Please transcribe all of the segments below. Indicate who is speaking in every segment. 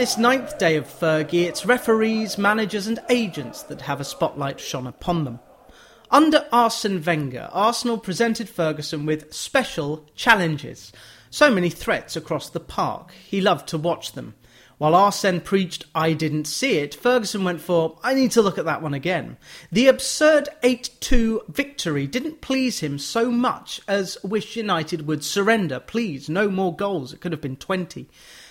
Speaker 1: this ninth day of Fergie, it's referees, managers, and agents that have a spotlight shone upon them. Under Arsene Wenger, Arsenal presented Ferguson with special challenges. So many threats across the park. He loved to watch them. While Arsene preached, I didn't see it, Ferguson went for, I need to look at that one again. The absurd 8 2 victory didn't please him so much as wish United would surrender. Please, no more goals. It could have been 20.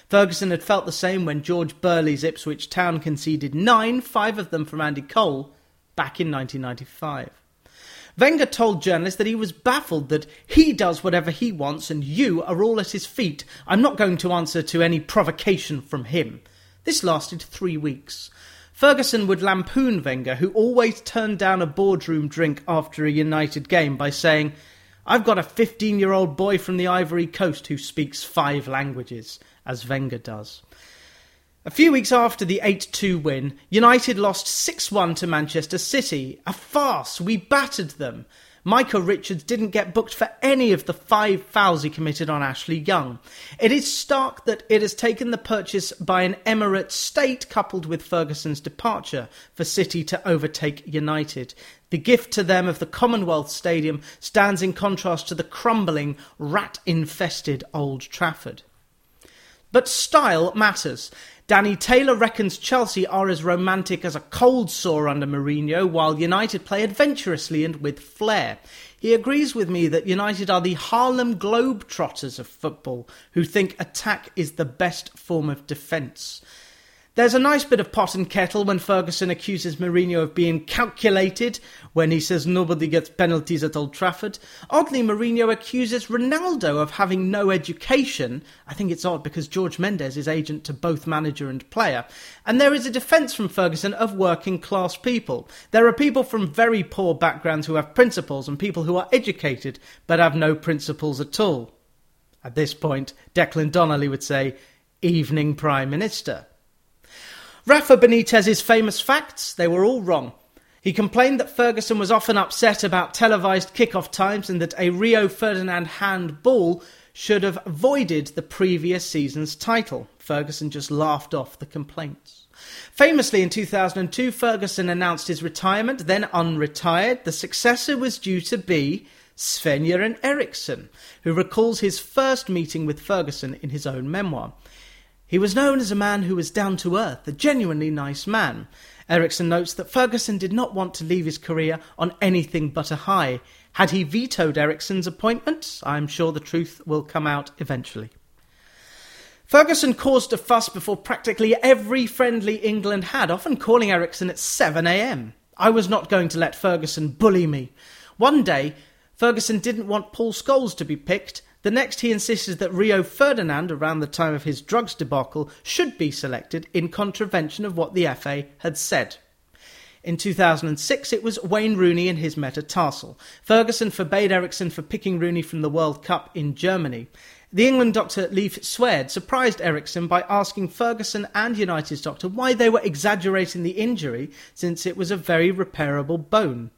Speaker 1: Ferguson had felt the same when George Burley's Ipswich Town conceded nine, five of them from Andy Cole, back in 1995. Wenger told journalists that he was baffled that he does whatever he wants and you are all at his feet. I'm not going to answer to any provocation from him. This lasted three weeks. Ferguson would lampoon Wenger, who always turned down a boardroom drink after a United game by saying, I've got a 15 year old boy from the Ivory Coast who speaks five languages, as Wenger does. A few weeks after the 8 2 win, United lost 6 1 to Manchester City. A farce. We battered them. Michael Richards didn't get booked for any of the five fouls he committed on Ashley Young. It is stark that it has taken the purchase by an Emirate state coupled with Ferguson's departure for City to overtake United. The gift to them of the Commonwealth Stadium stands in contrast to the crumbling, rat infested Old Trafford. But style matters. Danny Taylor reckons Chelsea are as romantic as a cold sore under Mourinho, while United play adventurously and with flair. He agrees with me that United are the Harlem Globetrotters of football, who think attack is the best form of defence. There's a nice bit of pot and kettle when Ferguson accuses Mourinho of being calculated when he says nobody gets penalties at Old Trafford. Oddly, Mourinho accuses Ronaldo of having no education. I think it's odd because Jorge Mendes is agent to both manager and player. And there is a defence from Ferguson of working class people. There are people from very poor backgrounds who have principles and people who are educated but have no principles at all. At this point, Declan Donnelly would say, Evening Prime Minister. Rafa Benitez's famous facts, they were all wrong. He complained that Ferguson was often upset about televised kickoff times and that a Rio Ferdinand handball should have voided the previous season's title. Ferguson just laughed off the complaints. Famously, in 2002, Ferguson announced his retirement, then unretired. The successor was due to be Sven Göran Eriksson, who recalls his first meeting with Ferguson in his own memoir. He was known as a man who was down to earth, a genuinely nice man. Eriksson notes that Ferguson did not want to leave his career on anything but a high. Had he vetoed Eriksson's appointment, I am sure the truth will come out eventually. Ferguson caused a fuss before practically every friendly England had, often calling Eriksson at 7am. I was not going to let Ferguson bully me. One day, Ferguson didn't want Paul Scholes to be picked, the next, he insisted that Rio Ferdinand, around the time of his drugs debacle, should be selected in contravention of what the FA had said. In 2006, it was Wayne Rooney and his metatarsal. Ferguson forbade Eriksson for picking Rooney from the World Cup in Germany. The England doctor Leif Swärd surprised Eriksson by asking Ferguson and United's doctor why they were exaggerating the injury since it was a very repairable bone.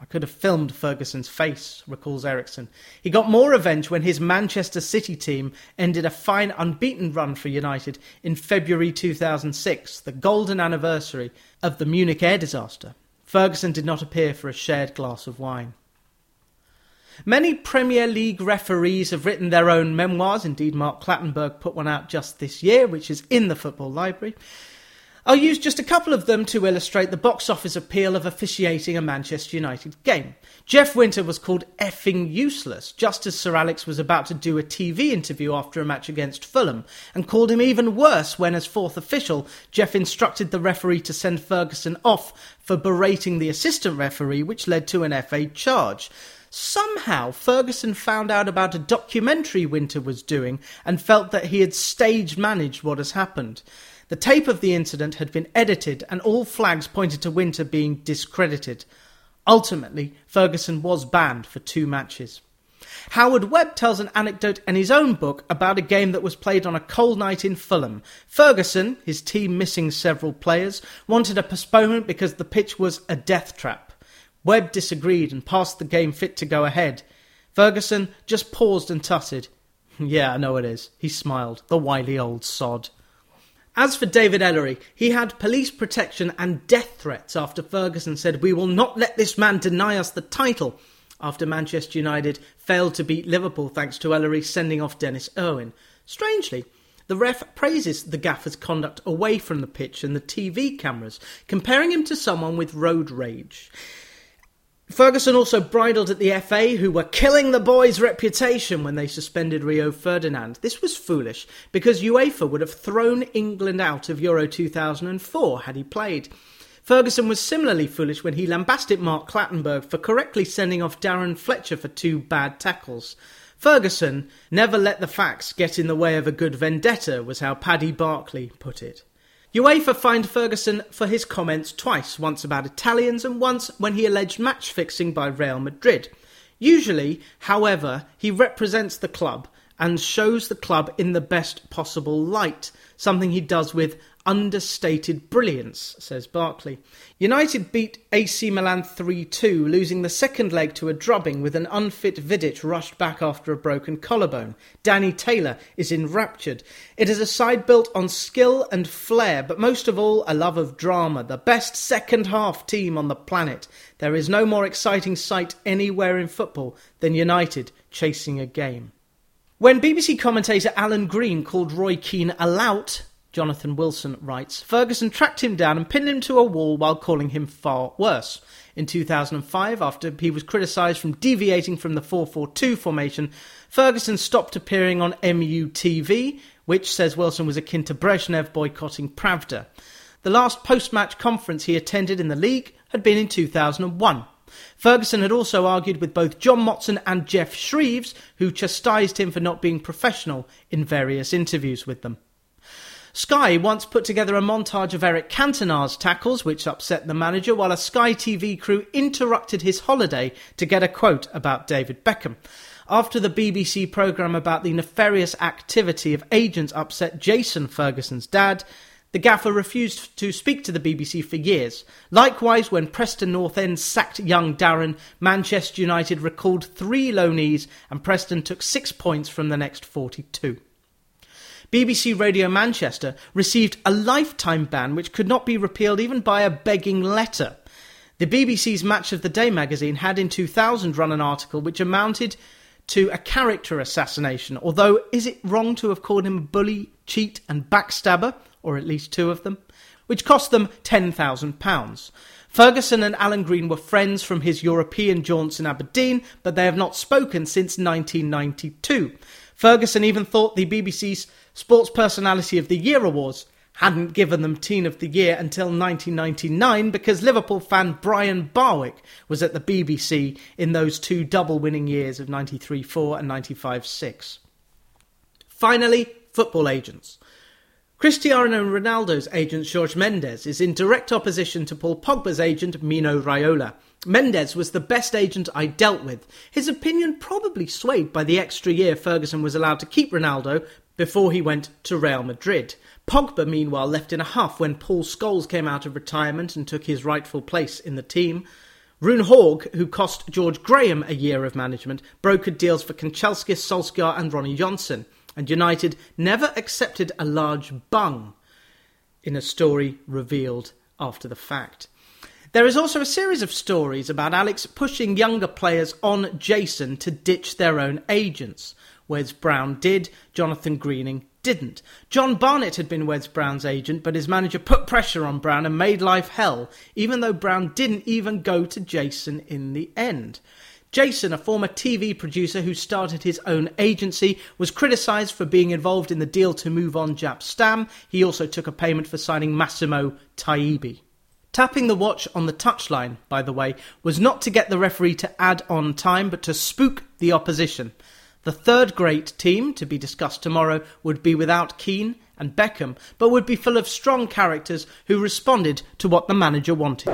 Speaker 1: I could have filmed Ferguson's face, recalls Eriksson. He got more revenge when his Manchester City team ended a fine unbeaten run for United in February 2006, the golden anniversary of the Munich air disaster. Ferguson did not appear for a shared glass of wine. Many Premier League referees have written their own memoirs. Indeed, Mark Clattenburg put one out just this year, which is in the Football Library. I'll use just a couple of them to illustrate the box office appeal of officiating a Manchester United game. Jeff Winter was called effing useless, just as Sir Alex was about to do a TV interview after a match against Fulham, and called him even worse when, as fourth official, Jeff instructed the referee to send Ferguson off for berating the assistant referee, which led to an FA charge. Somehow, Ferguson found out about a documentary Winter was doing and felt that he had stage managed what has happened. The tape of the incident had been edited, and all flags pointed to Winter being discredited. Ultimately, Ferguson was banned for two matches. Howard Webb tells an anecdote in his own book about a game that was played on a cold night in Fulham. Ferguson, his team missing several players, wanted a postponement because the pitch was a death trap. Webb disagreed and passed the game fit to go ahead. Ferguson just paused and tutted. Yeah, I know it is. He smiled, the wily old sod. As for David Ellery, he had police protection and death threats after Ferguson said, We will not let this man deny us the title, after Manchester United failed to beat Liverpool thanks to Ellery sending off Denis Irwin. Strangely, the ref praises the gaffer's conduct away from the pitch and the TV cameras, comparing him to someone with road rage. Ferguson also bridled at the FA, who were killing the boy's reputation when they suspended Rio Ferdinand. This was foolish, because UEFA would have thrown England out of Euro 2004 had he played. Ferguson was similarly foolish when he lambasted Mark Clattenburg for correctly sending off Darren Fletcher for two bad tackles. Ferguson never let the facts get in the way of a good vendetta, was how Paddy Barclay put it. UEFA fined Ferguson for his comments twice, once about Italians and once when he alleged match fixing by Real Madrid. Usually, however, he represents the club and shows the club in the best possible light, something he does with understated brilliance, says Barclay. United beat AC Milan 3 2, losing the second leg to a drubbing with an unfit Vidic rushed back after a broken collarbone. Danny Taylor is enraptured. It is a side built on skill and flair, but most of all, a love of drama. The best second half team on the planet. There is no more exciting sight anywhere in football than United chasing a game. When BBC commentator Alan Green called Roy Keane a lout, Jonathan Wilson writes Ferguson tracked him down and pinned him to a wall while calling him far worse. In 2005, after he was criticised from deviating from the 4 4 2 formation, Ferguson stopped appearing on MUTV, which, says Wilson, was akin to Brezhnev boycotting Pravda. The last post match conference he attended in the league had been in 2001. Ferguson had also argued with both John Motson and Geoff Shreeves, who chastised him for not being professional in various interviews with them. Sky once put together a montage of Eric Cantona's tackles, which upset the manager, while a Sky TV crew interrupted his holiday to get a quote about David Beckham. After the BBC programme about the nefarious activity of agents upset Jason Ferguson's dad, the gaffer refused to speak to the BBC for years. Likewise, when Preston North End sacked young Darren, Manchester United recalled three loanees and Preston took six points from the next 42. BBC Radio Manchester received a lifetime ban which could not be repealed even by a begging letter. The BBC's Match of the Day magazine had in 2000 run an article which amounted to a character assassination, although is it wrong to have called him a bully, cheat, and backstabber, or at least two of them, which cost them £10,000. Ferguson and Alan Green were friends from his European jaunts in Aberdeen, but they have not spoken since 1992. Ferguson even thought the BBC's Sports Personality of the Year awards hadn't given them Teen of the Year until 1999 because Liverpool fan Brian Barwick was at the BBC in those two double winning years of 93 4 and 95 6. Finally, football agents. Cristiano Ronaldo's agent Jorge Mendes is in direct opposition to Paul Pogba's agent Mino Raiola. Mendes was the best agent I dealt with. His opinion probably swayed by the extra year Ferguson was allowed to keep Ronaldo before he went to Real Madrid. Pogba, meanwhile, left in a huff when Paul Scholes came out of retirement and took his rightful place in the team. Rune Hauge, who cost George Graham a year of management, brokered deals for Kanchelskis, Solskjaer, and Ronny Johnsen, and United never accepted a large bung in a story revealed after the fact. There is also a series of stories about Alex pushing younger players on Jason to ditch their own agents. Wes Brown did, Jonathan Greening didn't. John Barnett had been Wes Brown's agent, but his manager put pressure on Brown and made life hell, even though Brown didn't even go to Jason in the end. Jason, a former TV producer who started his own agency, was criticised for being involved in the deal to move on Jaap Stam. He also took a payment for signing Massimo Taibi. Tapping the watch on the touchline, by the way, was not to get the referee to add on time, but to spook the opposition. The third great team, to be discussed tomorrow, would be without Keane and Beckham, but would be full of strong characters who responded to what the manager wanted.